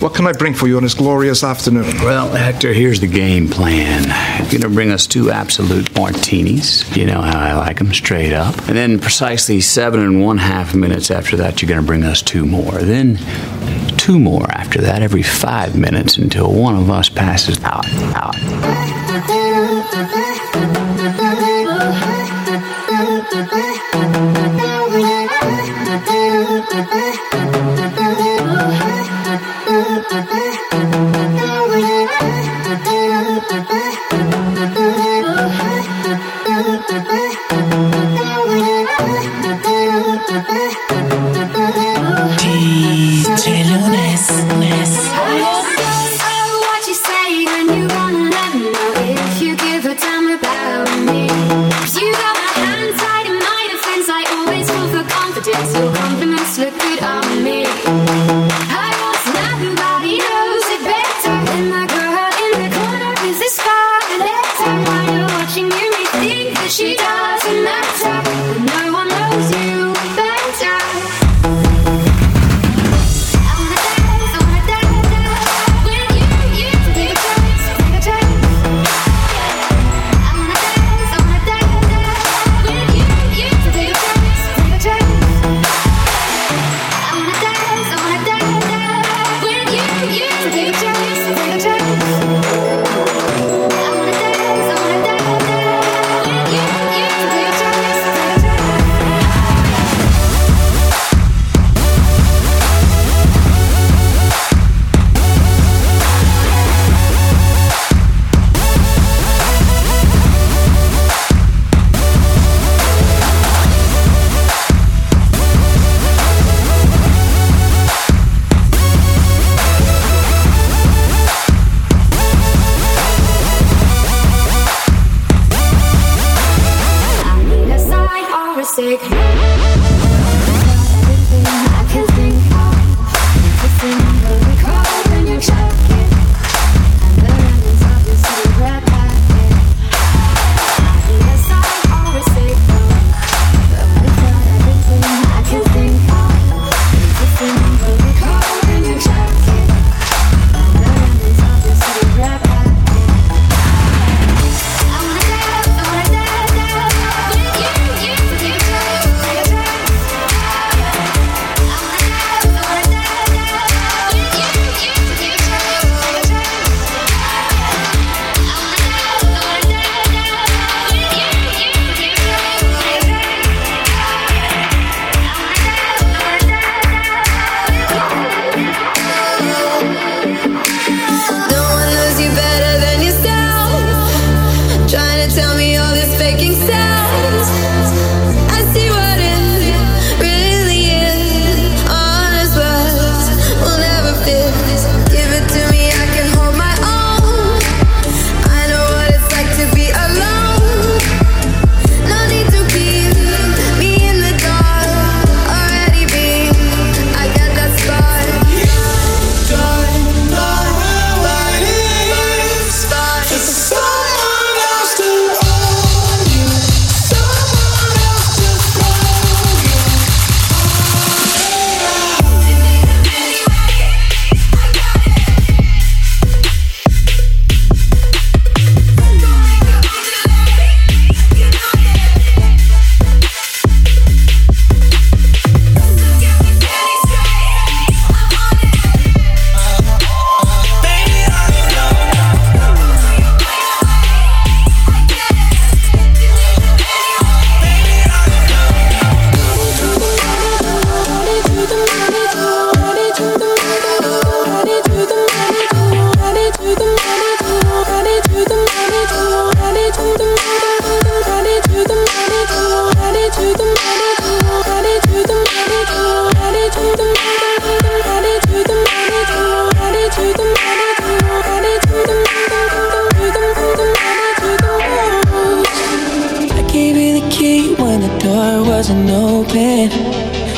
What can I bring for you on this glorious afternoon? Well, Hector, here's the game plan. You're gonna bring us two absolute martinis. You know how I like them, straight up. And then precisely seven and one half minutes after that, you're gonna bring us two more. Then two more after that, every five minutes until one of us passes out. out.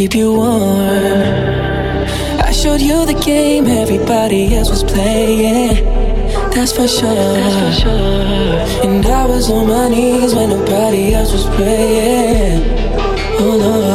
Keep you warm. I showed you the game everybody else was playing. That's for sure. That's for sure. And I was on my knees when nobody else was praying. Oh Lord.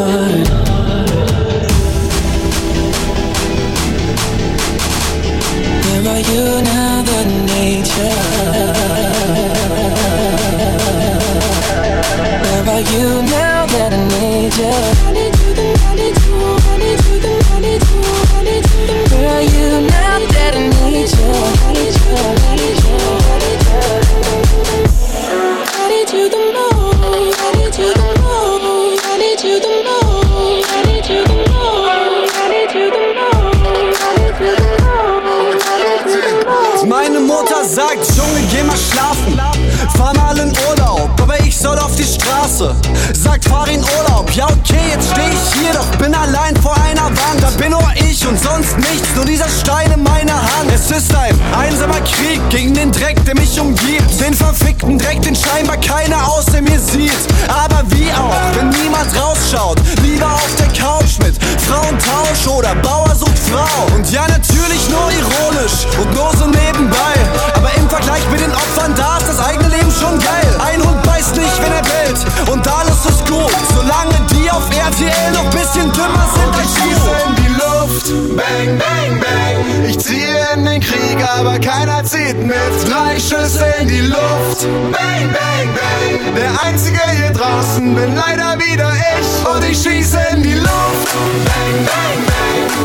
Draußen bin leider wieder ich. Und ich schieße in die Luft, bang, bang, bang.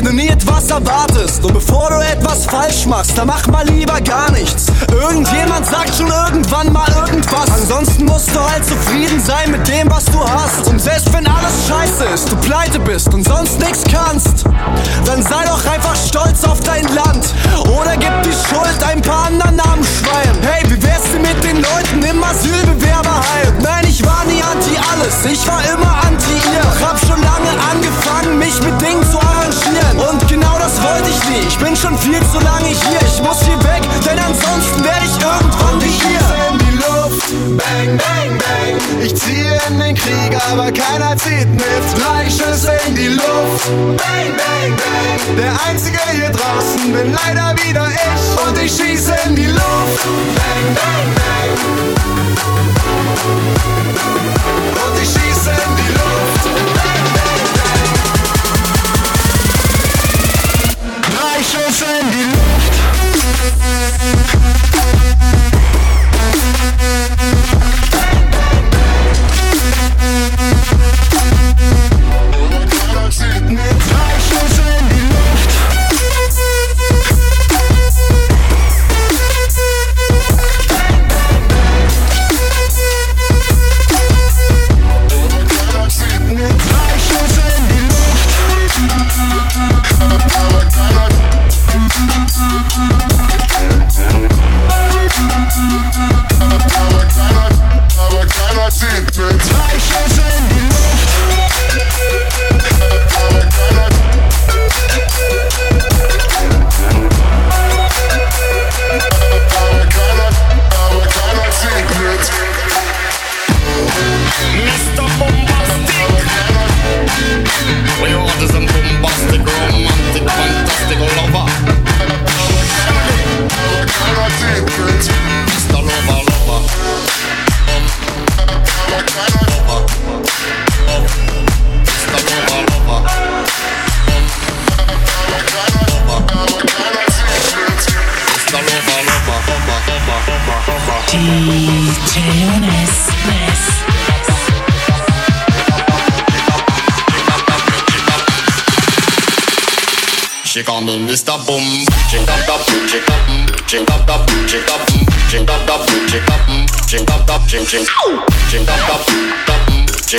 Wenn du nie etwas erwartest. Und bevor du etwas falsch machst, dann mach mal lieber gar nichts. Irgendjemand sagt schon irgendwann mal irgendwas. Ansonsten musst du halt zufrieden sein mit dem, was du hast. Und selbst wenn alles scheiße ist, du pleite bist und sonst nichts kannst, dann sei doch einfach stolz auf dein Land. Oder gib die Schuld ein paar anderen Namensschweinen. Hey, wie wär's denn mit den Leuten im Asylbewerberheim? Nein, ich war nie anti alles, ich war immer anti ihr. Hab schon lange angefangen, mich mit Dingen zu arrangieren. Und genau das wollte ich nie. Ich bin schon viel zu lange hier. Ich muss hier weg, denn ansonsten werde ich irgendwann wie ihr. in die Luft, bang, bang, bang. Ich zieh ziehen den Krieg, aber keiner zieht mit. Drei Schüsse in die Luft, bang, bang, bang. Der Einzige hier draußen bin leider wieder ich und ich schieße in die Luft, bang, bang, bang. Und ich schieße in die Luft, Schüsse in die. Ching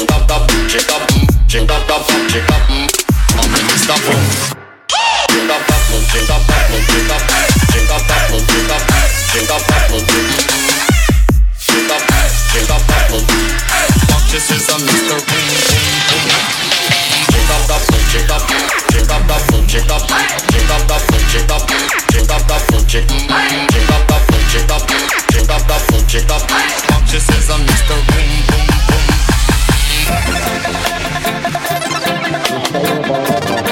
up. I'm Mr. Boom. This is a Mr. Boom Boom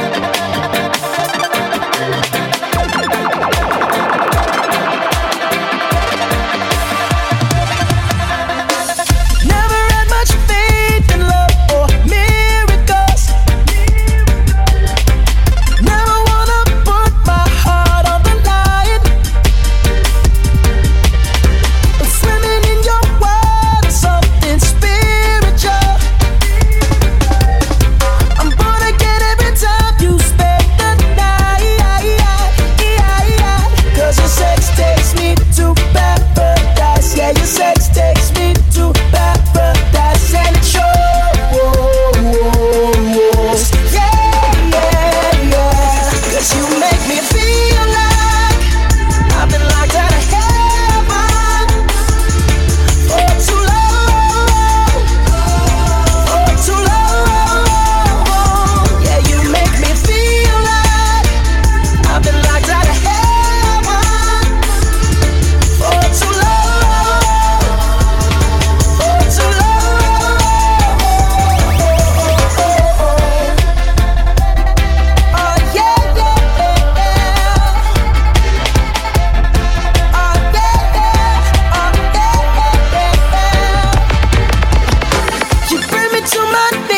bring me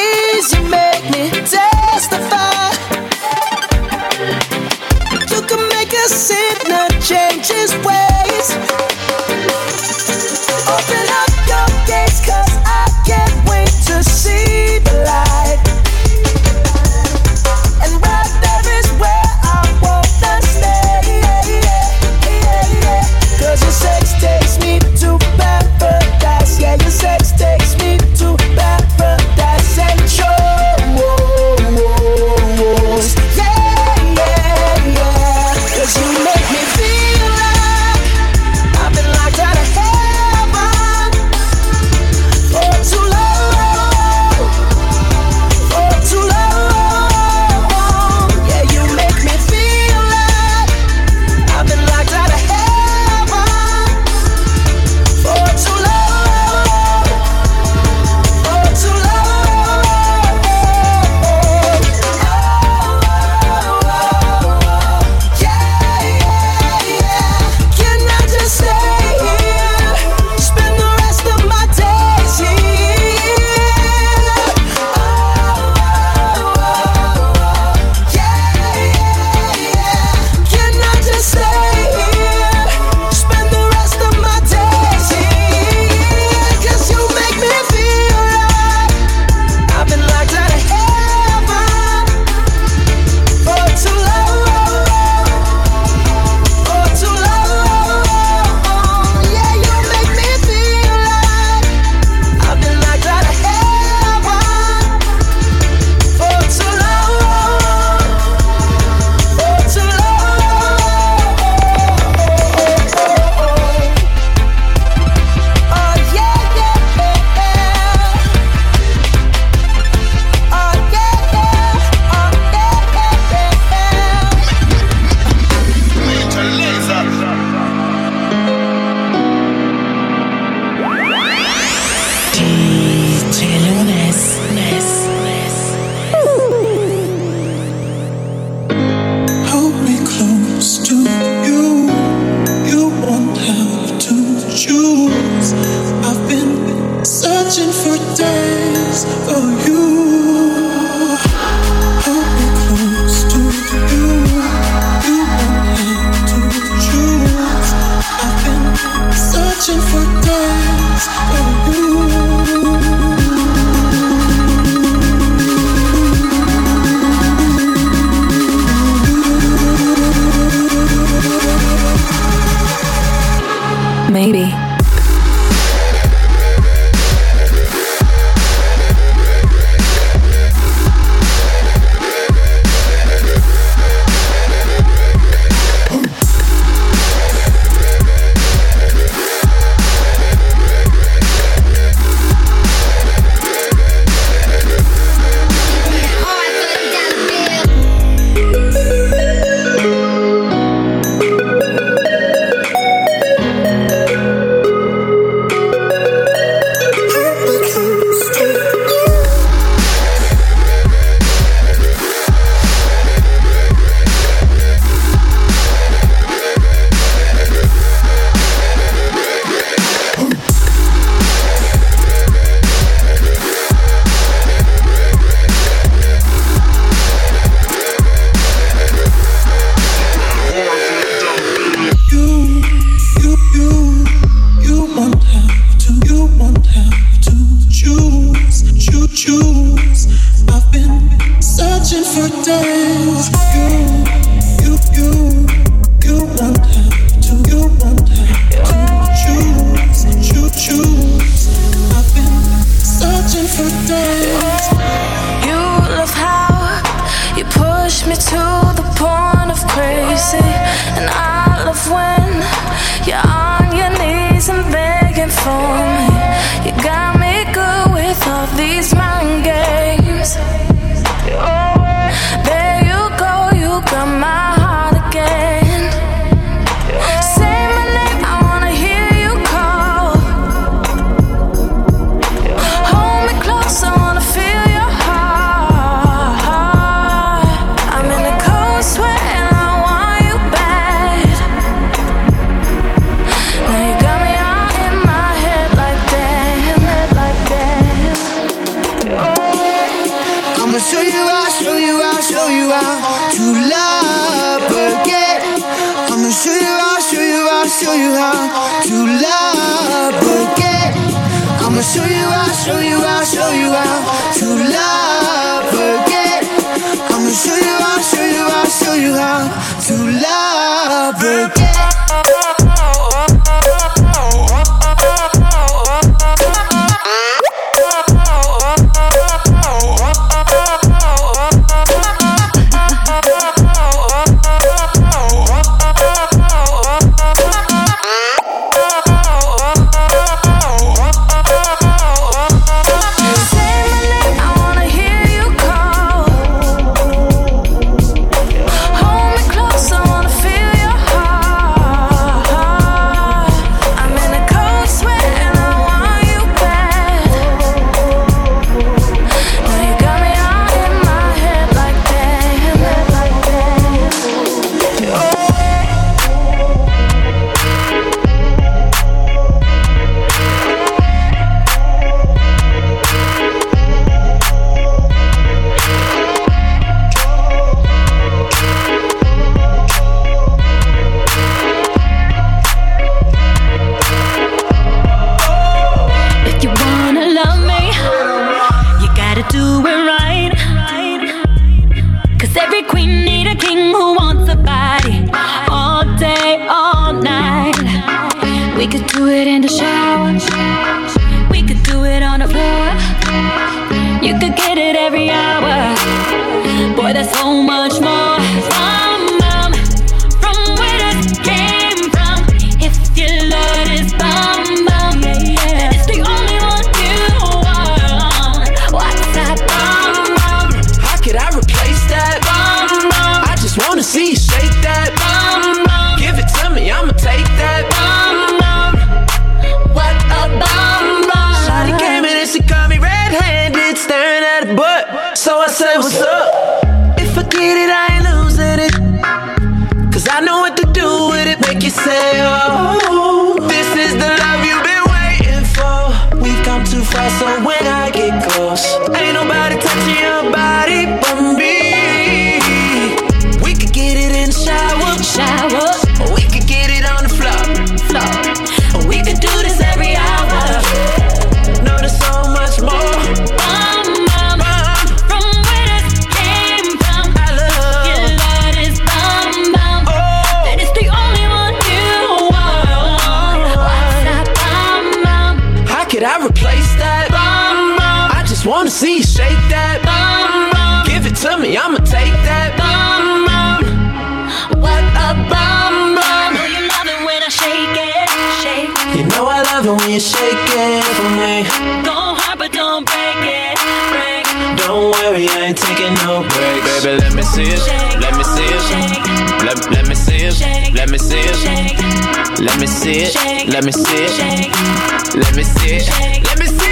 see it. Let me see it. Let me see it. Let me see it.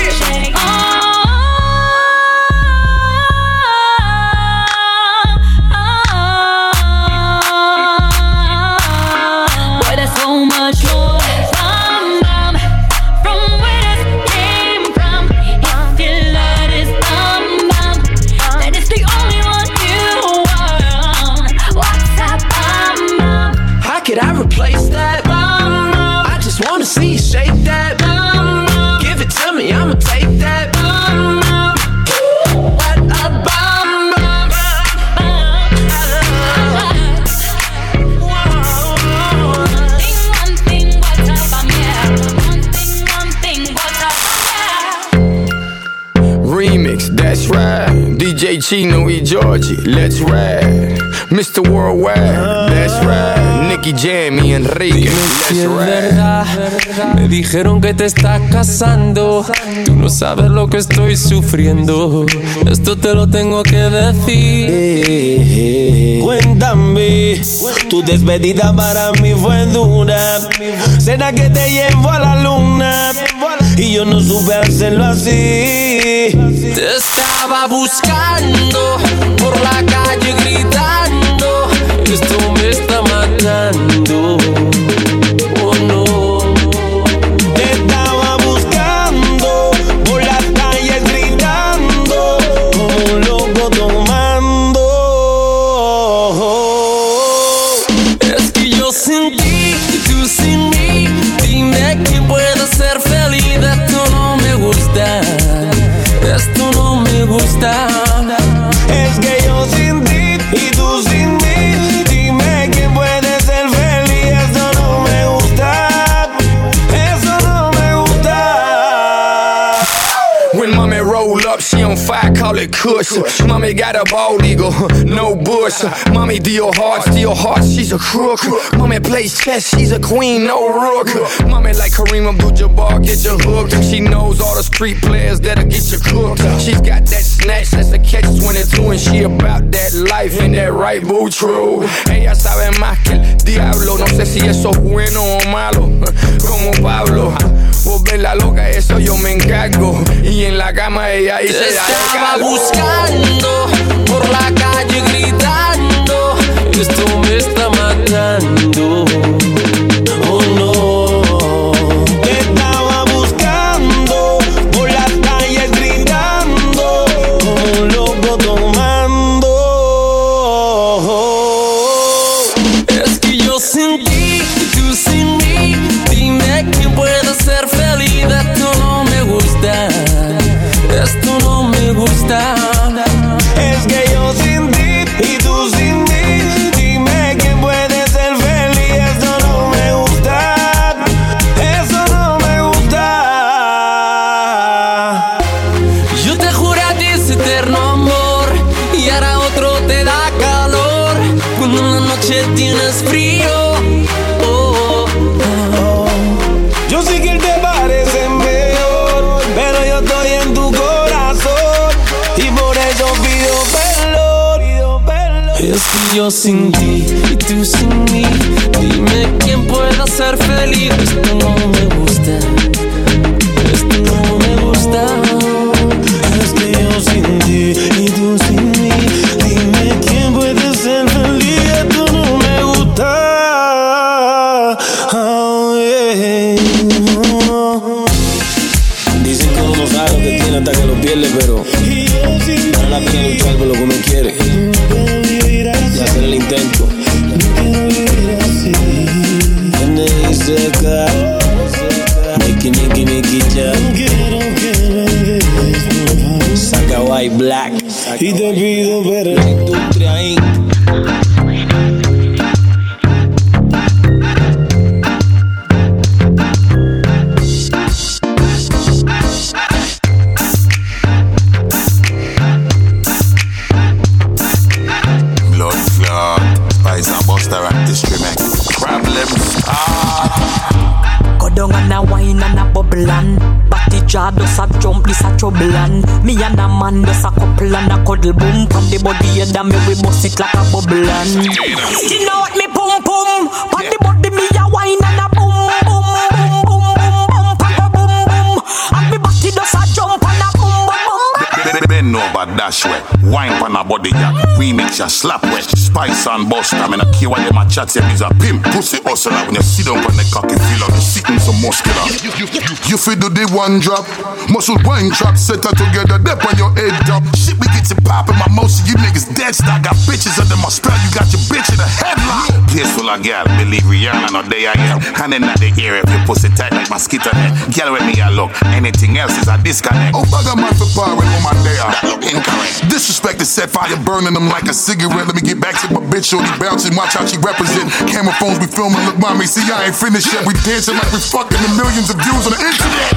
Chino e Georgie, let's ride. Mr. Worldwide, let's ride. Nicky Jam y Enrique, let's si ride. Es verdad, me dijeron que te estás casando. Tú no sabes lo que estoy sufriendo. Esto te lo tengo que decir. Cuéntame, tu despedida para mí fue dura. Cena que te llevo a la luna y yo no supe hacerlo así. Te estaba buscando por la calle gritando. Kush. Mommy got a ball eagle, no bush. Mommy deal hard, steal hard, she's a crook. Mommy plays chess, she's a queen, no rook. Mommy like Kareem Abdul-Jabbar, get your hook. She knows all the street players that'll get you cooked. She's got that snatch, that's a catch 22, and she about that life and that right boo true. Ella sabe más que el diablo, no sé si eso es bueno o malo, como Pablo. volverla loca, eso yo me encargo. Y en la cama ella hice la Estaba buscando por la calle gritando, esto me está matando. yo sin ti y tú sin mí. Dime quién pueda ser feliz. Esto no me gusta. Y te pido ver me we bust it like a bubble and You know ya slap wet. Spice and Buster, I mean, I care what them a chat, say he's a pimp. Pussy hustler, when you sit down on the cocky, feel like you sitting some muscular. You feel do the one drop, muscle wine trap, set her together, dip on your head top. Shit, we get to pop in my mouth, so you niggas dead stock. Got bitches under my spell, you got your bitch in a headlock. Place full of gal, believe Rihanna, no day I am. Hand in the ear if you pussy tight like mosquito net. Girl with me, I look. Anything else is a disconnect. Oh, bugger man for power with woman there. That look incorrect. Disrespect is set fire, burning them like a cigarette. Let me get back to my bitch, shorty bouncing, watch how she represent. Camera phones, we filming, look, mommy, see, I ain't finished yet. We dancing like we fucking the millions of views on the internet.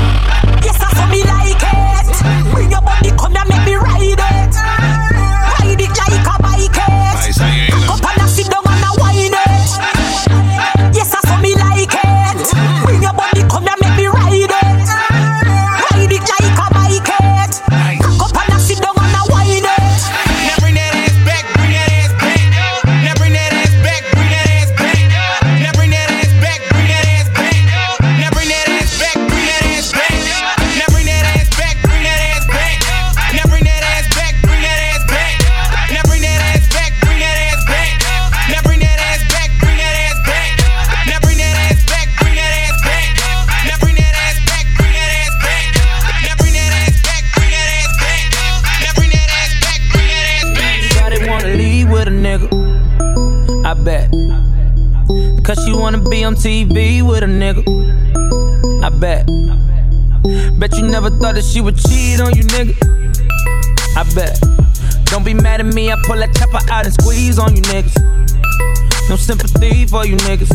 Yes, I saw me like it Bring your body, come and make me ride it Ride it like a bike it Cock bet. Bet you never thought that she would cheat on you, nigga. I bet. Don't be mad at me, I pull that chopper out and squeeze on you niggas. No sympathy for you niggas.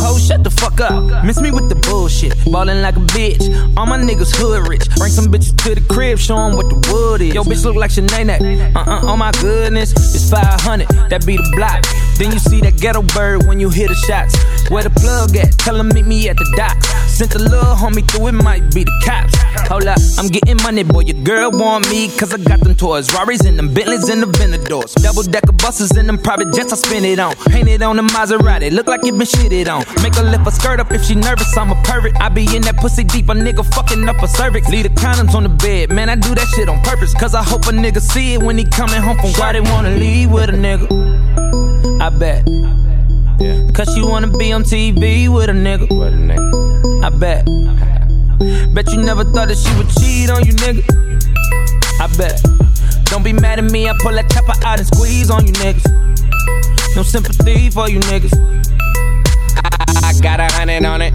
Oh, shut the fuck up. Miss me with the bullshit. Ballin' like a bitch. All my niggas hood rich. Bring some bitches to the crib, show 'em what the wood is. Yo, bitch look like Shanae. Uh uh, oh my goodness. It's 500, that be the block. Then you see that ghetto bird when you hear the shots. Where the plug at? Tell 'em meet me at the docks. Sent a little homie through, it might be the cops. Hold up, I'm getting money, boy. Your girl want me, cause I got them toys. Rari's and them Bentleys and the Venadors. Double decker buses and them private jets I spin it on. Painted on the Maserati, look like it been shitted on. Make her lift her skirt up if she nervous, I'm a pervert. I be in that pussy deep, a nigga fucking up a cervix. Leave the condoms on the bed, man, I do that shit on purpose. Cause I hope a nigga see it when he coming home from work. they wanna leave with a nigga. I bet. Cause she wanna be on TV with a nigga. With a nigga. I bet. Bet you never thought that she would cheat on you, nigga. I bet. Don't be mad at me, I pull that chopper out and squeeze on you niggas. No sympathy for you niggas. I got a hundred on it.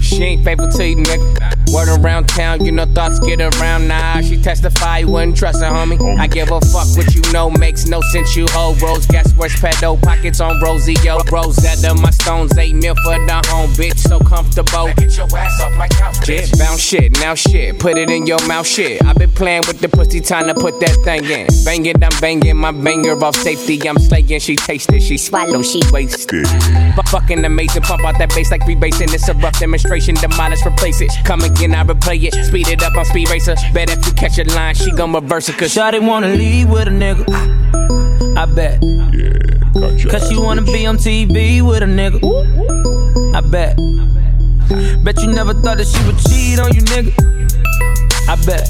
She ain't faithful to you, nigga. Word around town, you know thoughts get around. Nah, she testify, you wouldn't trust her, homie. I give a fuck what you know, makes no sense. You hold rose, guess where's pedo? Pockets on Rosie, yo. Rosetta, my stones, eight mil for the home, bitch. So comfortable. Get your ass off my couch, bitch. Bounce shit, now shit. Put it in your mouth, shit. i been playing with the pussy, time to put that thing in. Bang it, I'm banging my banger off safety. I'm slaying, she tasted, she swallow, she wasted. But fucking amazing, pump out that bass like rebasing. It's a rough demonstration, demolish, replace it. Come again, I replay it. Speed it up on speed racer. Bet if you catch a line, she gon' reverse it. Cause Shawty wanna leave with a nigga. I bet. Yeah, Cause she wanna be on TV with a nigga. I bet. Bet you never thought that she would cheat on you, nigga. I bet.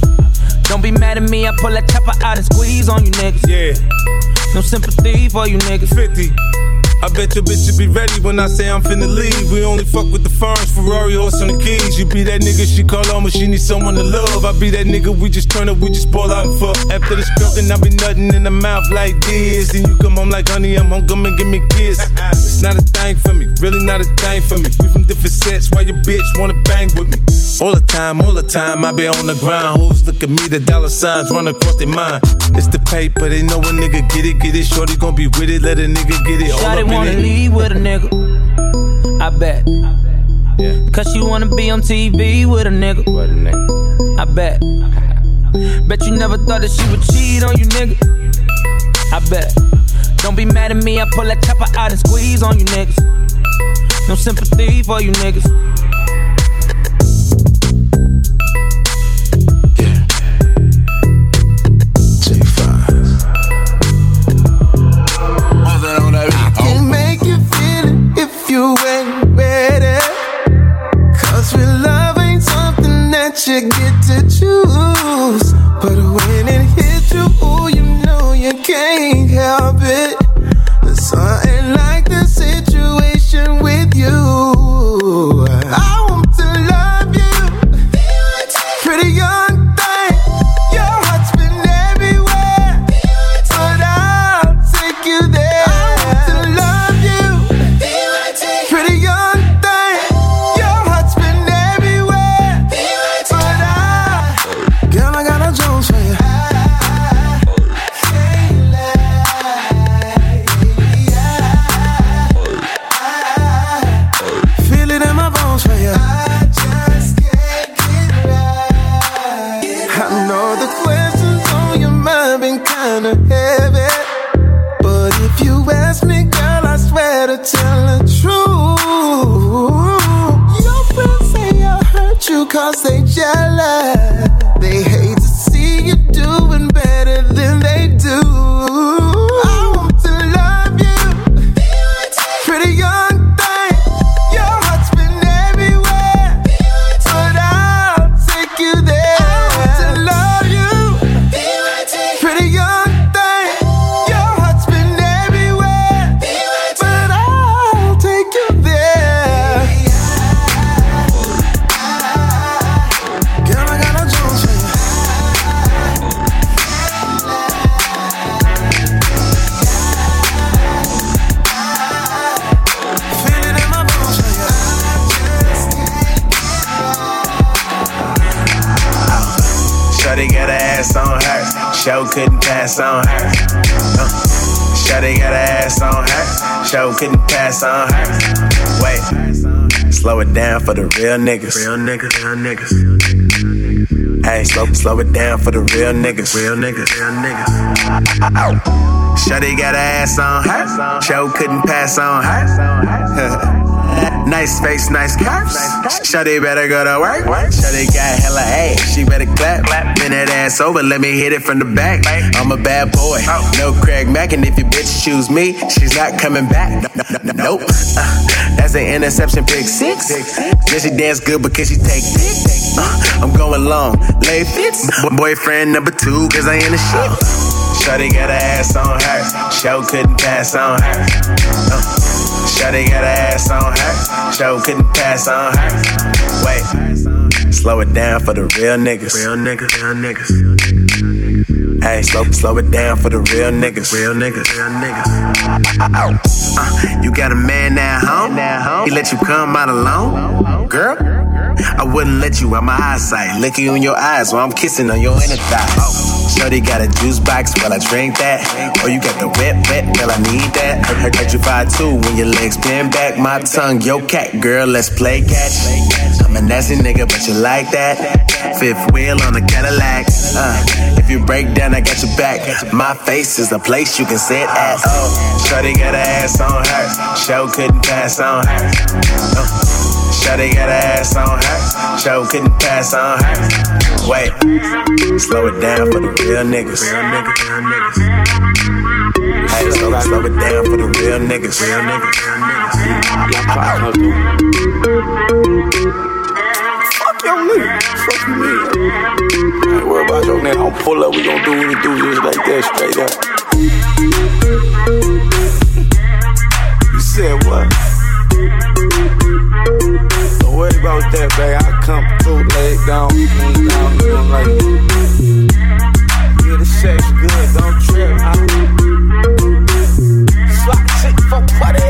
Don't be mad at me, I pull that chopper out and squeeze on you niggas. Yeah. No sympathy for you niggas. 50. I bet your bitch be ready when I say I'm finna leave. We only fuck with the firms, Ferrari, horse on the keys. You be that nigga she call on when she need someone to love. I be that nigga we just turn up, we just ball out and fuck. After the stroking, I be nutting in the mouth like this. Then you come home like honey, I'm home, come and give me a kiss. It's not a thing for me, really not a thing for me. We from different sets, why your bitch wanna bang with me? All the time, all the time, I be on the grind. Who's look at me, the dollar signs run across their mind. It's the paper, they know a nigga get it, get it. Shorty gon' be with it, let a nigga get it. All wanna leave with a nigga. I bet. Yeah. Cause she wanna be on TV with a nigga. I bet. Bet you never thought that she would cheat on you, nigga. I bet. Don't be mad at me, I pull that chopper out and squeeze on you niggas. No sympathy for you niggas. To choose. But when it hits you, ooh, you know you can't help it. Niggas. Real niggas, real niggas. Hey, slow, slow it down for the real niggas. Real niggas, real niggas. Shorty got her ass on her. Show couldn't pass on her. Nice face, nice curves. Shawty better go to work. Shawty got hella ass, she better clap. Bend that ass over, let me hit it from the back. I'm a bad boy, no Craig Mack, and if your bitch choose me, she's not coming back. No, no, no, nope. Uh, that's an interception, pick six. Then she dance good because she take dick. Uh, I'm going long, lay fits. Bo- boyfriend number two, cause I ain't a shit. Shawty got her ass on her, show couldn't pass on her. Uh, Shawty got her ass on her. Show couldn't pass on her. Wait, slow it down for the real niggas. Real niggas, real niggas. Hey, slow, slow it down for the real niggas. Real niggas, real niggas. Uh, you got a man now home? He let you come out alone? Girl, I wouldn't let you out my eyesight. Look you in your eyes while I'm kissing on your inner thigh. Oh. Shorty got a juice box, well I drink that. Oh, you got the wet, wet, well I need that. Heard, heard, you vibe too when your legs bend back. My tongue, yo cat, girl, let's play catch. I'm a nasty nigga, but you like that. Fifth wheel on a Cadillac. Uh, you break down, I got your back. My face is the place you can sit at. Oh, Shorty got her ass on her. Show couldn't pass on her. Oh. Shawty got her ass on her. Show couldn't pass on her. Wait, slow it down for the real niggas. Real niggas, real niggas. Hey, slow, slow it down for the real niggas. Real niggas, real niggas. Fuck your nigga. Fuck you mean? Ain't worry about your nigga. I'll pull up. We gon' do what we do just like that, straight up. You said what? Don't worry about that, babe. I come through, lay down, lean down, you know, like. Yeah, the sex good, don't trip. I, slot chick for party.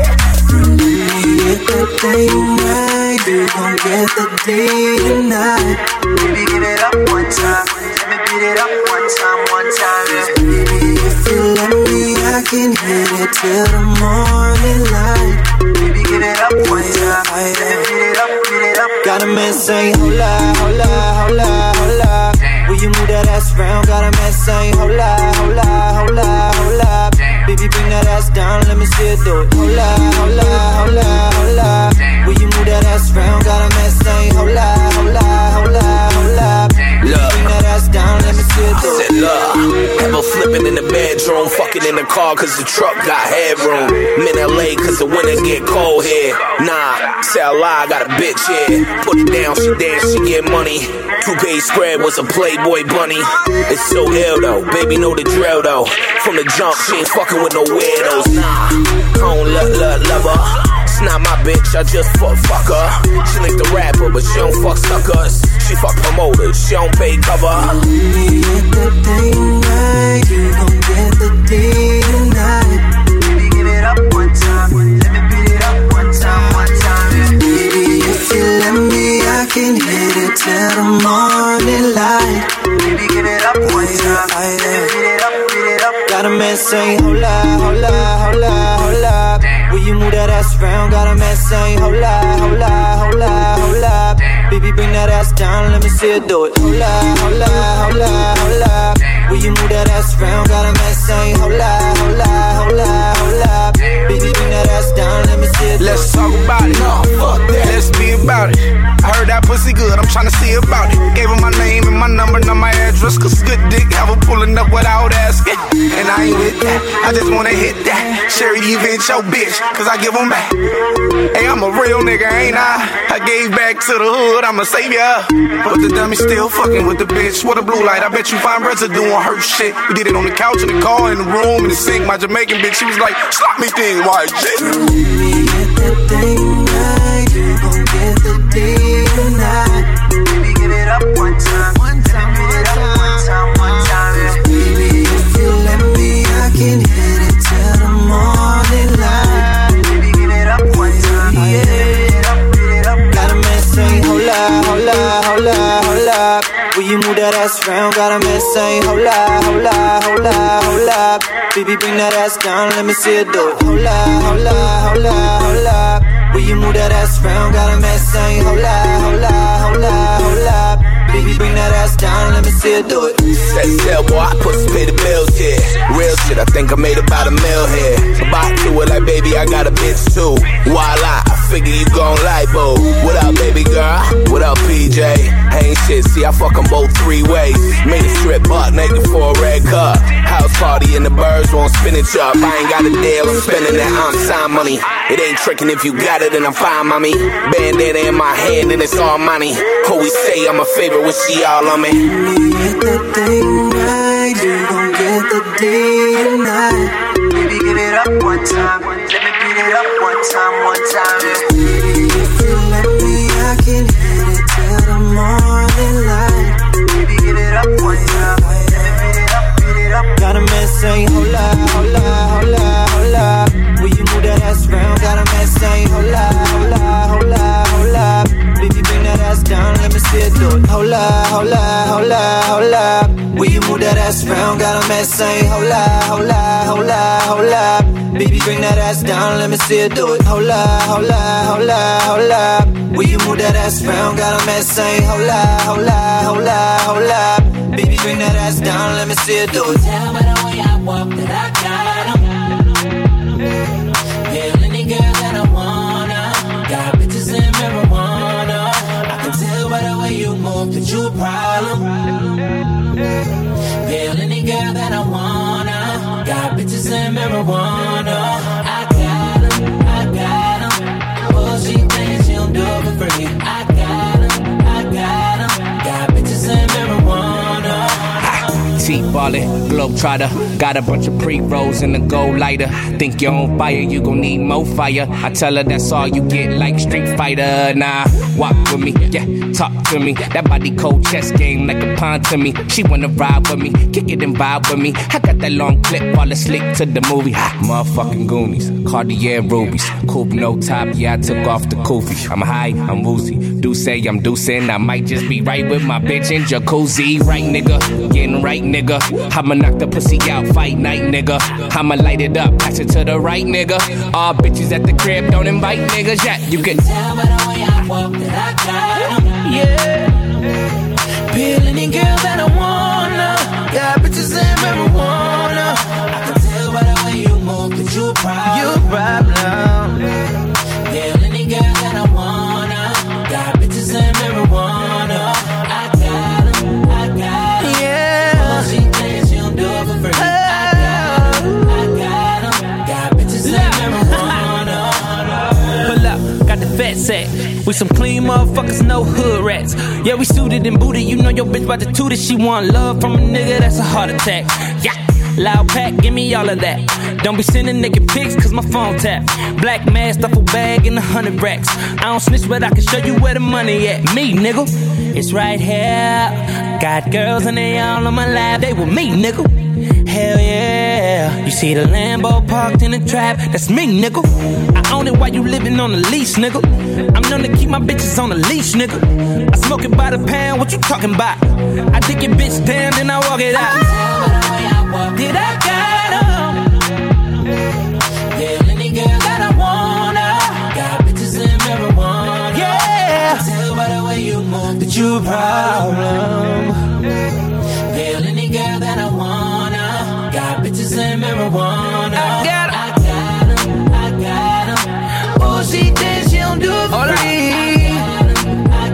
Get that thing right, you gon' get the day tonight. Baby, give it up one time. Let me beat it up one time, one time. Yeah. Baby, if you let me, I can hit it till the morning light. Baby, give it up one time. Let me beat it up, beat it up. Got a man saying, hola, hola, hola, hola. Will you move that ass round? Got a man saying, hola, hola, hola, hola. Baby, bring that ass down, let me see it do it. Hola, hola, hola, hola. Will you move that ass round? Got a man saying, hola, hola, hola, hola. Baby, I said, look, have flipping in the bedroom, fucking in the car cause the truck got headroom. I'm in LA cause the winter get cold here. Nah, say I lie, I got a bitch here. Put it down, she dance, she get money. Two page spread was a Playboy bunny. It's so ill though, baby know the drill though. From the jump, she ain't fucking with no weirdos. Nah, I don't love, love, love her. It's not my bitch, I just fuck, fuck her. She like the rapper, but she don't fuck suckers. She fuck promoters, she don't pay cover. Baby, get that thing right, you gon' get the day tonight. Baby, give it up one time. Let me beat it up one time, one time. Baby, if you let me, I can hit it till the morning light. Baby, give it up one time. Let me beat it up, beat it up. Got a man saying, hola, hola, hola, hola. Will you move that ass round? Got a man saying, hola, hola, hola, hola. Baby, bring that ass down, let me see it do it. Hola, hola, hola, hola. Will you move that ass round? Got a man saying, hola, hola, hola, hola. Baby, bring that ass down, let me see it do it. Let's talk about it. No, fuck that. Let's be about it. I heard that pussy good, I'm tryna see about it. Gave her my name and my number, not my address. Cause good dick, have her pulling up without asking. And I ain't with that, I just wanna hit that. Sherry, you ain't your bitch, cause I give them back. Hey, I'm a real nigga, ain't I? I gave back to the hood, I'm a savior. But the dummy still fucking with the bitch. What a blue light, I bet you find residue on her shit. We did it on the couch, in the car, in the room, in the sink. My Jamaican bitch, she was like, stop me thing, why shit? Baby, get that thing that ass round? Got a man saying, hola, hola, hola, hola. Baby, bring that ass down, let me see it do it. Hola, hola, hola, hola. Will you move that ass round? Got a man saying, hola, hola, hola, hola. Baby, bring that ass down, let me see it do it. That sell boy, I put some pay the bills here. Real shit, I think I made about a mil here. About to it like baby, I got a bitch too. Voila, I figure you gon' like boo. What up, baby girl? What up, PJ? Ain't shit, see I fuck 'em both three ways. Made a strip butt naked for a red cup. House party and the birds won't spin it up. I ain't got a deal, I'm spending that I'm sign money. It ain't tricking if you got it and I'm fine, mommy. Bandana in my hand and it's all money. Always say I'm a favorite when she all on me. Get that thing right, you gon' get the day tonight. Baby, give it up one time. Let me beat it up one time, one time. Saying, hola, hola, hola, hola. Will you move that ass round? Got a man saying, hola, hola, hola, hola. Baby, bring that ass down, let me see it do it. Hola, hola, hola, hola. Will you move that ass round? Got a man saying, hola, hola, hola, hola. Baby, bring that ass down, let me see it do it. Hola, hola, hola, hola. Will you move that ass round? Got a man saying, hola, hola, hola, hola. Baby, bring that ass down, let me see it do it. That I got any girl that I wanna. Got bitches marijuana. I can tell by the way you move that you a problem. Yeah, any girl that I wanna. Got bitches and marijuana. Globe trotter. Got a bunch of pre-rolls in the gold lighter. Think you're on fire, you gon' need more fire. I tell her that's all you get, like Street Fighter. Nah, walk with me, yeah, talk to me. That body cold chess game like a pawn to me. She wanna ride with me, kick it and vibe with me. I got that long clip while it's slick to the movie. Ha, motherfucking Goonies, Cartier rubies, coupe no top. Yeah, I took off the koofy. I'm high, I'm woozy. Do say I'm deucing. I might just be right with my bitch in jacuzzi. Right, nigga, getting right, nigga. I'ma knock the pussy out, fight night, nigga. I'ma light it up, pass it to the right, nigga. All bitches at the crib don't invite niggas. Yeah, you can tell by the way I walk that I got. Yeah. Peel any girl that I wanna. Got bitches and marijuana. We some clean motherfuckers, no hood rats. Yeah, we suited and booted. You know your bitch about to toot it. She want love from a nigga, that's a heart attack. Yeah. Loud pack, give me all of that. Don't be sending naked pics, cause my phone tap. Black mask, duffel bag, and a hundred racks. I don't snitch, but I can show you where the money at. Me, nigga. It's right here. Got girls and they all on my lap. They with me, nigga. Hell yeah. You see the Lambo parked in the trap, that's me, nigga. I own it while you living on the lease, nigga. I'm known to keep my bitches on the leash, nigga. I smoke it by the pound, what you talking about? I dick your bitch down, then I walk it out. Did I got 'em? Yeah, any girl that I wanna. Got bitches and marijuana. Yeah. I tell by the way you move that you a problem. 'Em.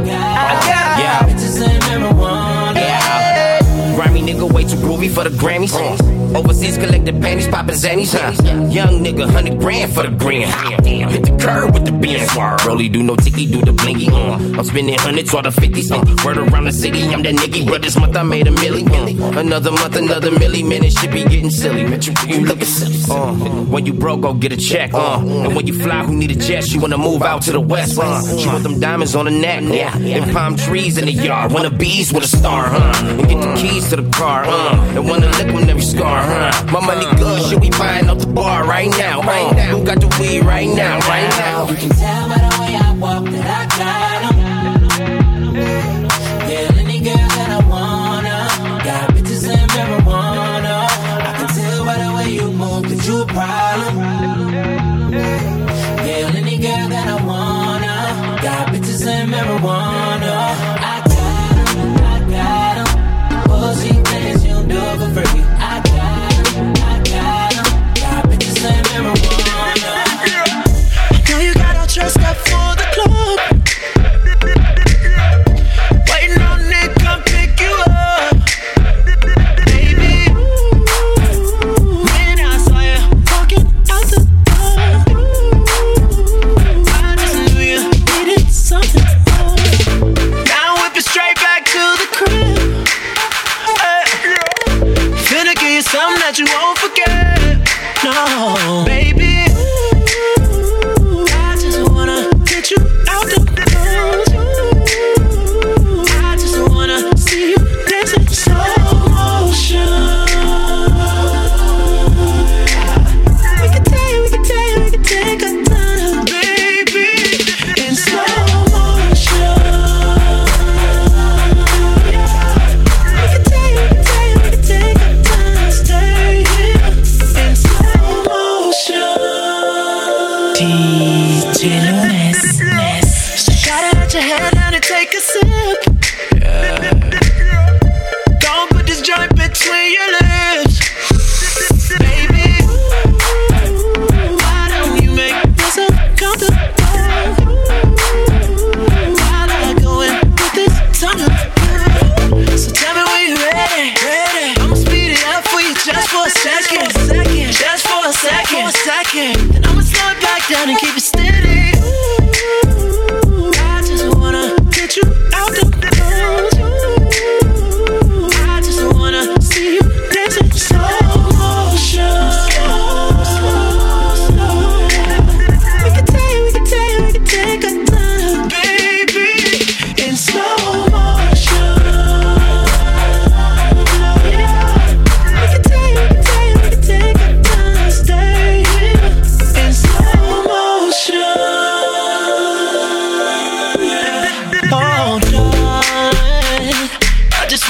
Yeah. Bitches and marijuana. Yeah. Grimy nigga way too groovy for the Grammys. Overseas collected panties, poppin' zannies, huh? Young nigga, hundred grand for the grand. Hit the curb with the Benz. Rolly do no ticky, do the blinky. Uh. I'm spending hundreds or the fifties. Uh. Word around the city, I'm that nigga. But this month I made a milli. Uh. Another month, another milli. Man, it should be getting silly. Man, you, you looking silly. Uh. When you broke, go get a check. Uh. And when you fly, who need a jet? She wanna move out to the west. Uh. She want them diamonds on the neck. Uh. And palm trees in the yard. Wanna bees with a star, huh? And get the keys to the car, uh. And wanna lick on every scar, huh? My money good, shit, we buying up the bar right now, right now. Who got the weed right now, right You can tell by the way I walk that I got. Yeah, any girl that I wanna. Got bitches and marijuana. I can tell by the way you move that you a problem. Yeah, any girl that I wanna. Got bitches and marijuana.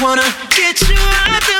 wanna get you out the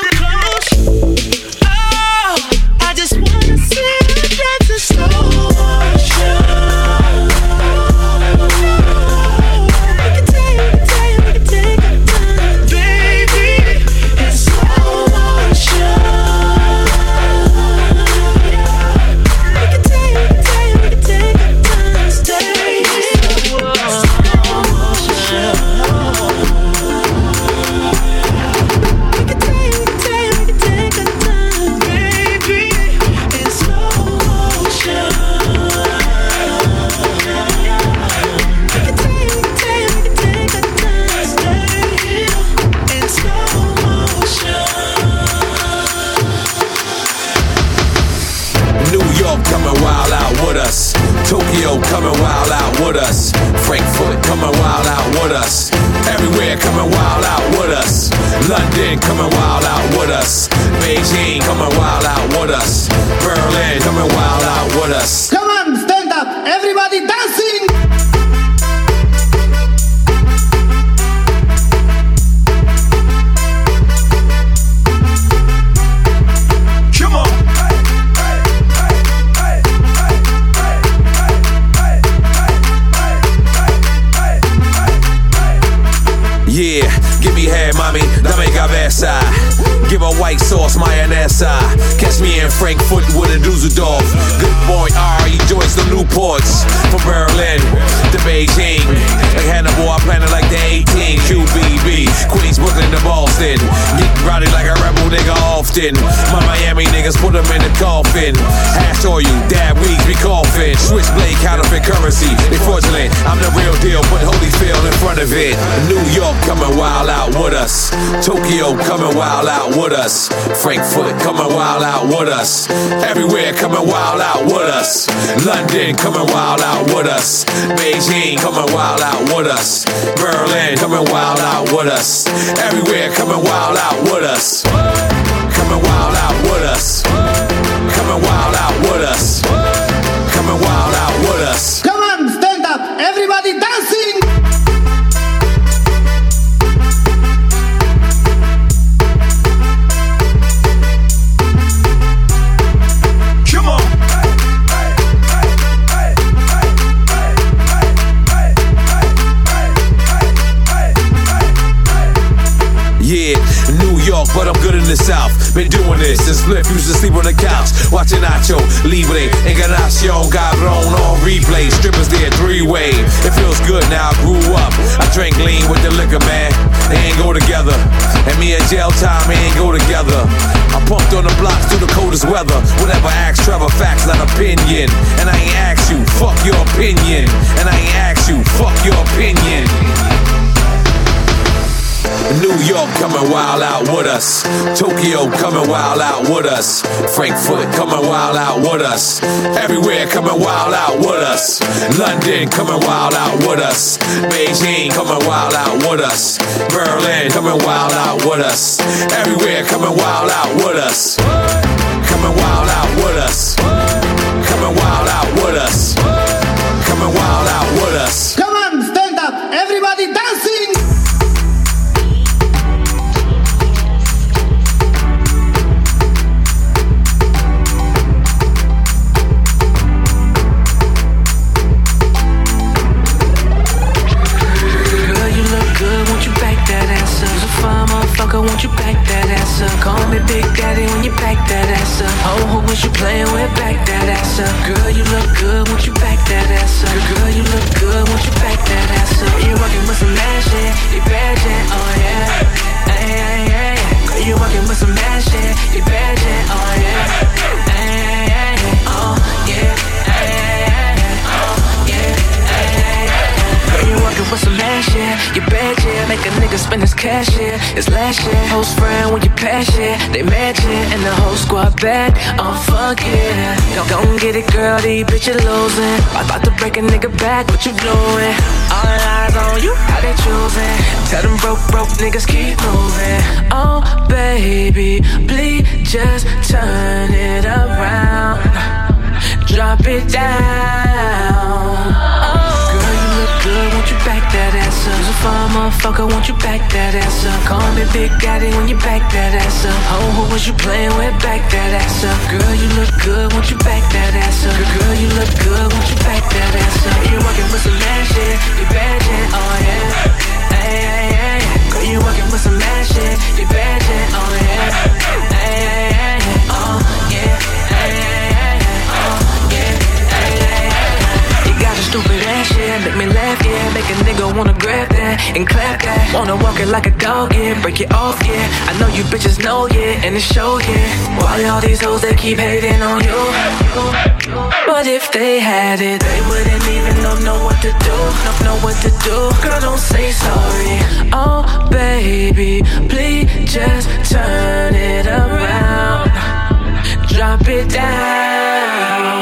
New York coming wild out with us. Tokyo coming wild out with us. Frankfurt coming wild out with us. Everywhere coming wild out with us. London coming wild out with us. Beijing coming wild out with us. Berlin coming wild out with us. Everywhere coming wild out with us. Flip used to sleep on the couch. Watching Nacho, Libre, Encarnacion, Cabron on replay. Strippers there, three way. It feels good now, I grew up. I drank lean with the liquor, man. They ain't go together. And me and jail time ain't go together. I pumped on the blocks through the coldest weather. Whatever, ask Trevor, facts, not opinion. And I ain't ask you, fuck your opinion. And I ain't ask you, fuck your opinion. New York coming wild out with us. Tokyo coming wild out with us. Frankfurt coming wild out with us. Everywhere coming wild out with us. London coming wild out with us. Beijing coming wild out with us. Berlin coming wild out with us. Everywhere coming wild out with us. Coming wild out with us. Cash shit. It's last shit. Host friend when you pass shit, they mad shit, and the whole squad back. Oh fuck yeah, Don't gon' get it, girl. These bitches losing. I About to break a nigga back, what you doing? All eyes on you, how they choosing? Tell them broke, broke niggas keep moving. Oh baby, please just turn it around. Drop it down. Up? So fine, motherfucker. won't you back that ass up? Call me Big Daddy when you back that ass up. Oh, who was you playing with? Back that ass up. Girl, you look good, won't you back that ass up? Girl, you look good, won't you back that ass up? You working with some mad shit, you bad shit, oh yeah. Hey, hey, hey. Girl, you working with some mad shit, you bad shit, oh yeah. Hey, hey, hey, stupid ass shit, make me laugh, yeah. Make a nigga wanna grab that and clap that. Wanna walk it like a dog, yeah. Break it off, yeah. I know you bitches know, yeah. And it show, yeah. Why all these hoes they keep hating on you? But if they had it, they wouldn't even know, know what to do. Know, know what to do. Girl, don't say sorry. Oh, baby, please just turn it around. Drop it down.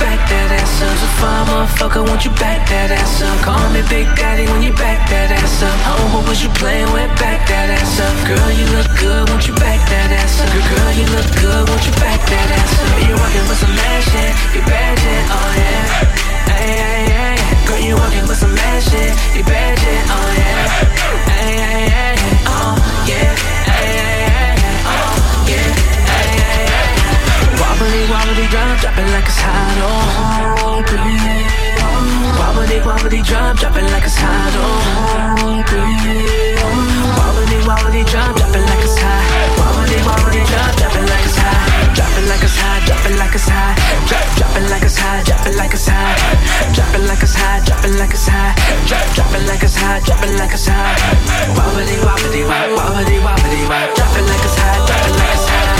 Back that ass up? So fine, motherfucker, won't you back that ass up? Call me Big Daddy when you back that ass up. Oh, who was you playing with? Back that ass up. Girl, you look good, won't you back that ass up? Girl, you look good, won't you back that ass up? You rockin' with some mad shit, you bad shit, oh yeah. Hey, hey, hey. Girl, you rockin' with some mad shit, you bad shit, oh yeah. Hey, hey, hey, oh yeah. Drop, it like it's hot, oh. Wobbly, wobbly, drop, drop it like it's hot, oh. Wobbly, wobbly, drop, drop it like it like it's hot. Drop, drop it like it's hot, drop it like it's hot. Drop it like it's hot, drop it like it's hot. Drop, drop it like it's hot, drop it like it's hot. Wobbly, wobbly, wop, wobbly, wobbly, wop. Drop it like it's hot, drop it like it's hot.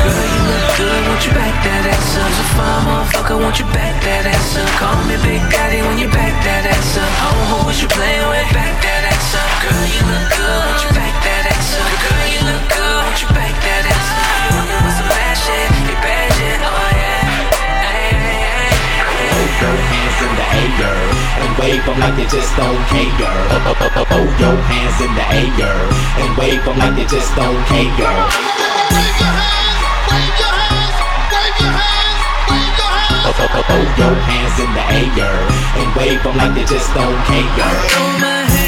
Girl, you look good, won't you back that ass up? So fine, motherfucker, won't you back that ass up? Call me Big Daddy when you back that ass up. Oh, who was you playing with? Back that ass up. Girl, you like you just don't care. Hold your hands in the air and wave them like you just don't care. Hold your hands in the air and wave them like you just don't care.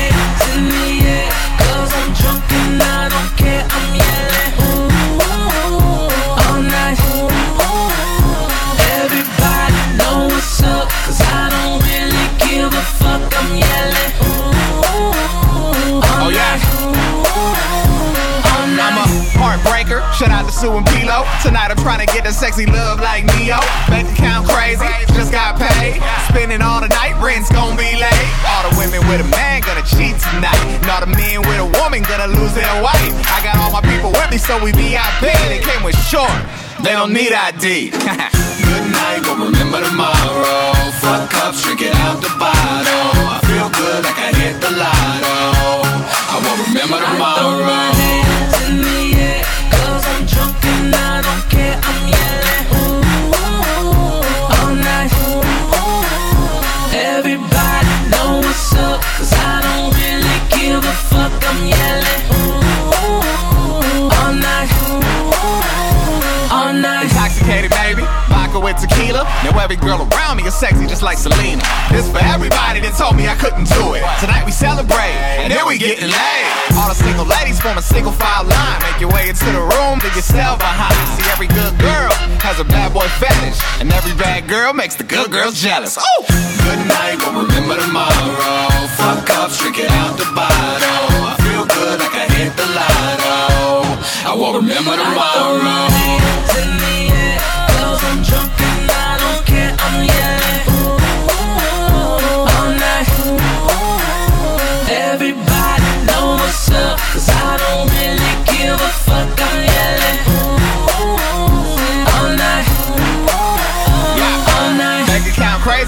Shout out to Sue and Pilo. Tonight I'm trying to get the sexy love like Neo. Bank account crazy, just got paid. Spending all the night, rent's gonna be late. All the women with a man gonna cheat tonight. And all the men with a woman gonna lose their wife. I got all my people with me, so we VIP. They came with short, they don't need ID. Good night, but remember tomorrow. Fuck up, drink it out the bottle. I feel good like I hit the lotto. I won't remember tomorrow. With tequila. Now every girl around me is sexy, just like Selena. This for everybody that told me I couldn't do it. Tonight we celebrate, and then we getting laid. All the single ladies form a single file line. Make your way into the room, leave yourself behind. See, every good girl has a bad boy fetish, and every bad girl makes the good girls jealous. Oh, good night, but remember tomorrow. Fuck up, drink it out the bottle. I feel good like I hit the lotto. I won't remember tomorrow.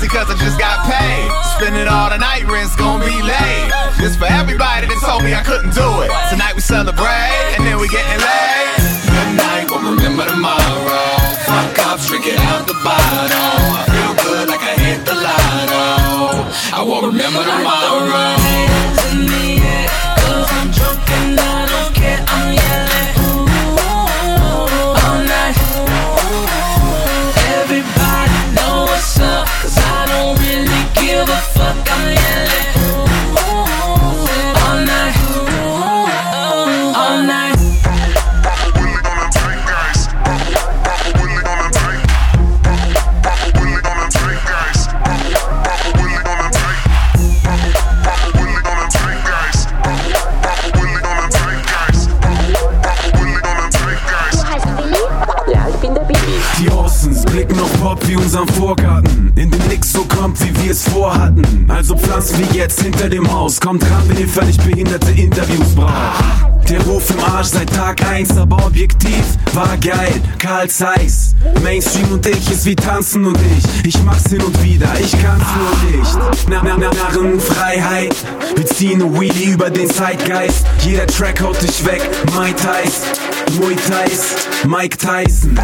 Crazy cause I just got paid. Spending all the night, rent's gonna be late. This for everybody that told me I couldn't do it. Tonight we celebrate and then we getting laid. Good night, but remember tomorrow. Fuck up, drink it out the bottle. I feel good like I hit the lotto. I won't remember tomorrow. Hands in the air, cause I'm drunk and I don't care, I'm yelling unserem Vorgarten, in dem nix so kommt, wie wir es vorhatten. Also pflanzen wir jetzt hinter dem Haus, kommt ran, wenn ihr völlig behinderte Interviews braucht. Der Ruf im Arsch seit Tag 1, aber objektiv war geil. Karl Zeiss, Mainstream und ich ist wie tanzen und ich. Ich mach's hin und wieder, ich kann's nur nicht. Na, na, na, Narrenfreiheit. Wir ziehen eine Wheelie über den Zeitgeist. Jeder Track haut dich weg. Mai Tais, Muay Thais, Mike Tyson.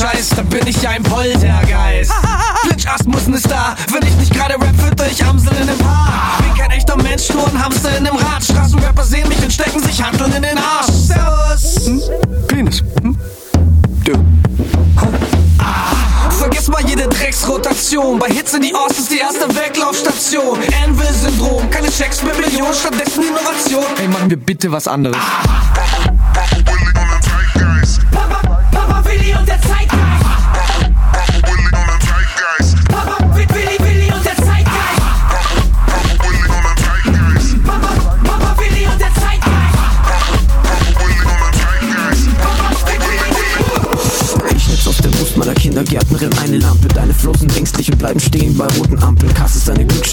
Scheiß, dann bin ich ja ein Poltergeist. Glitch-Asmussen ist da, wenn ich nicht gerade rap, fütter ich Amsel in dem Haar. Bin kein echter Mensch, nur ein Hamster in dem Rad. Straßenrapper sehen mich und stecken sich Handeln in den Arsch. Servus. Hm? Penis. Hm? Vergiss mal jede Drecksrotation. Bei Hits in die Ost ist die erste Weglaufstation. Anvil-Syndrom, keine Checks mit Millionen, stattdessen Innovation. Ey, machen wir bitte was anderes. Papa,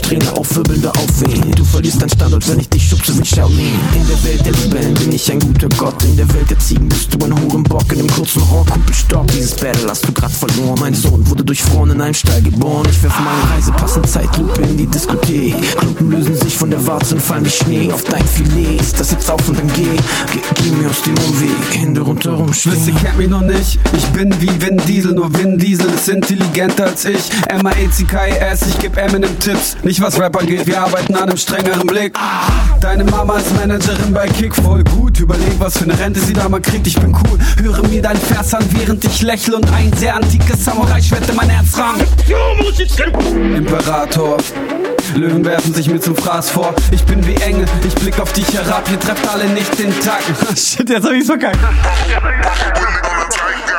Glückssträhne, aufwirbelnde Aufwehen. Du verlierst dein Standort, wenn ich dich schubse wie Shaolin. In der Welt der bin ich ein guter Gott. In der Welt der bist du ein Hurenbock. In dem kurzen Rock, Kumpelstock. Dieses Battle hast du grad verloren. Mein Sohn wurde durchfroren in einem Stall geboren. Ich werf meine Reisepass in Zeitlupe in die Diskothek. Klumpen lösen sich von der Warze und fallen wie Schnee auf dein Filet. Ist das jetzt auf und dann geh. Geh, geh mir aus dem Umweg. Hände rundherum Wisst stehen. ihr kennt mich noch nicht? Ich bin wie Vin Diesel, nur Vin Diesel ist intelligenter als ich. M-A-E-C-K-I-S, ich geb Eminem Tipps. Nicht was Rapper geht, wir arbeiten an einem strengeren Blick. Deine Mama ist Managerin bei Kick, voll gut. Überleg, was für eine Rente sie da mal kriegt, ich bin cool. Höre mir deinen Vers an, während ich lächle und ein sehr antikes Samurai-Schwert in mein Herz ran. Imperator. Löwen werfen sich mir zum Fraß vor. Ich bin wie Engel, ich blick auf dich herab. Ihr trefft alle nicht den Tag. Shit, jetzt hab ich's verkackt.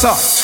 Sauce.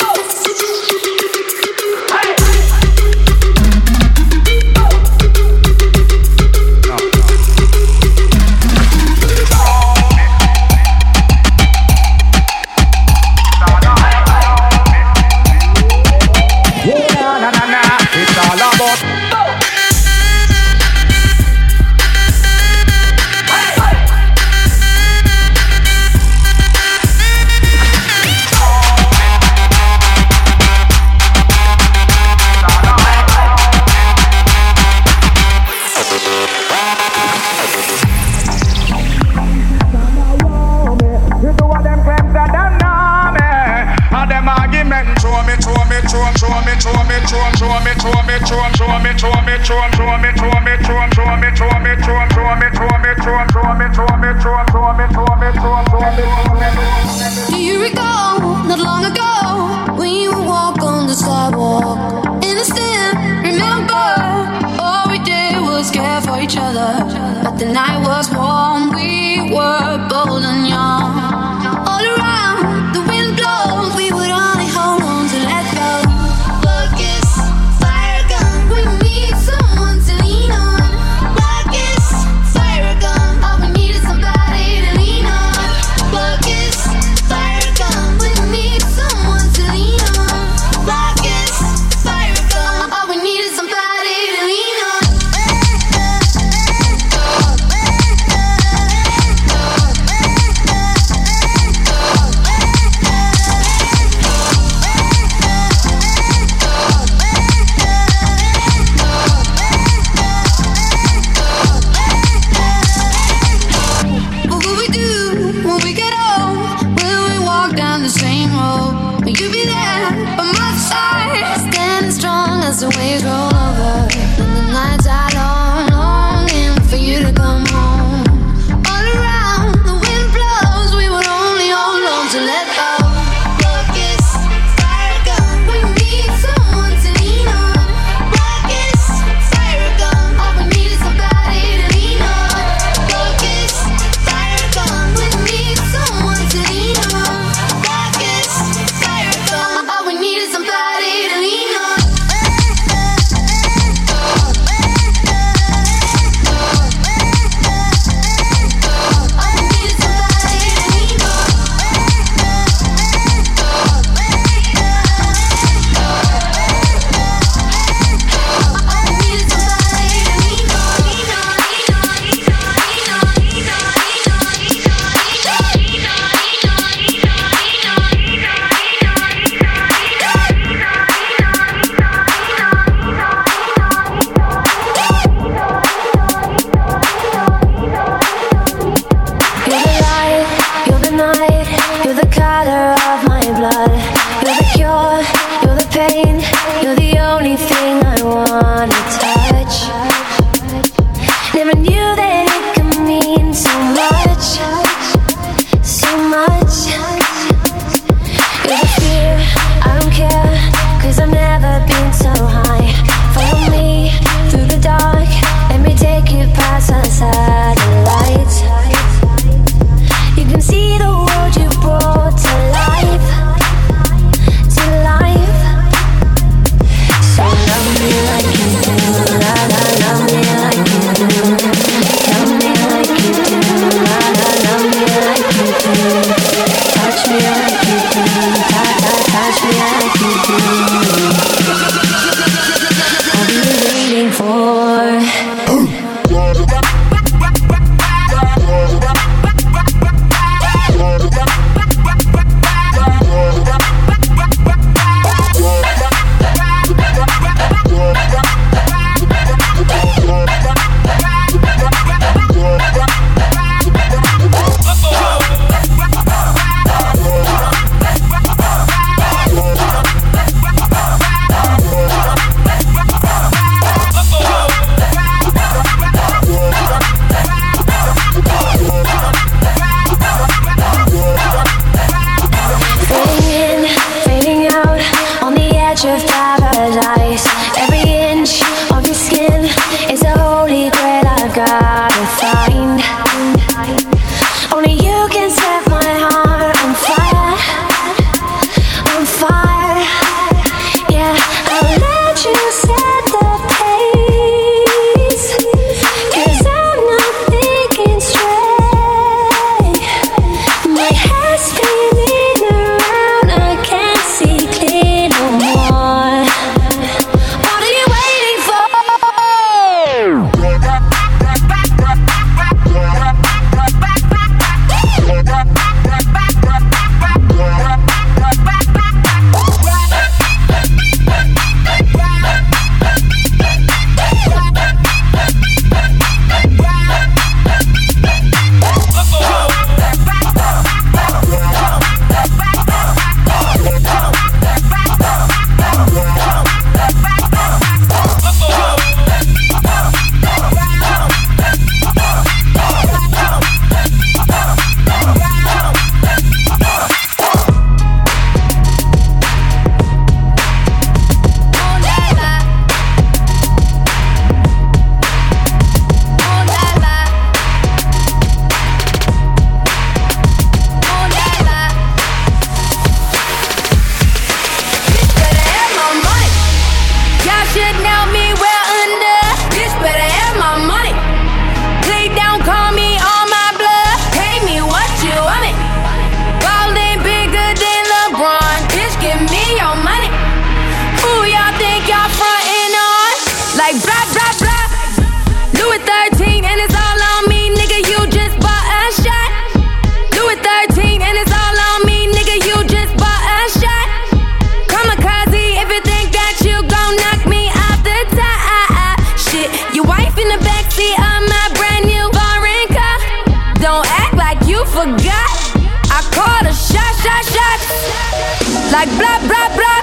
like blah blah blah.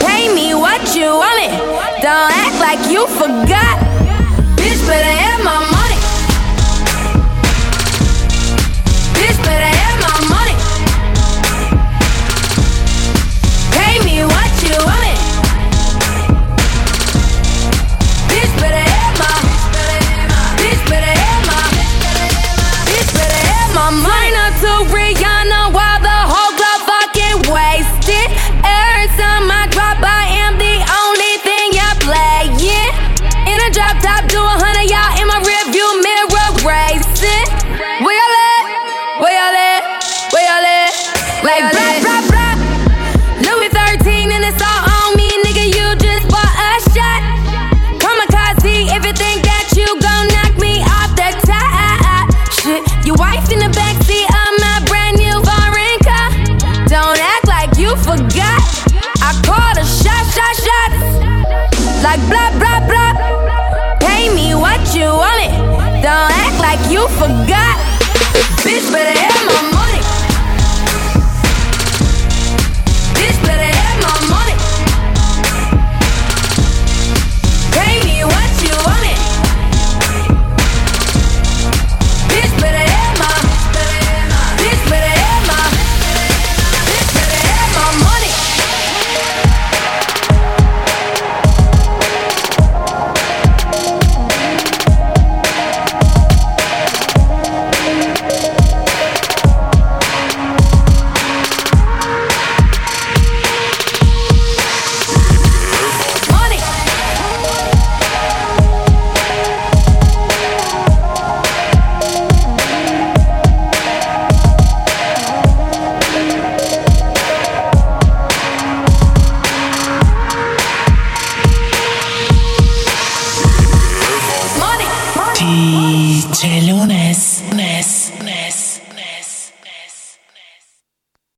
Pay me what you want it. Don't act like you forgot. Bitch, better have my money.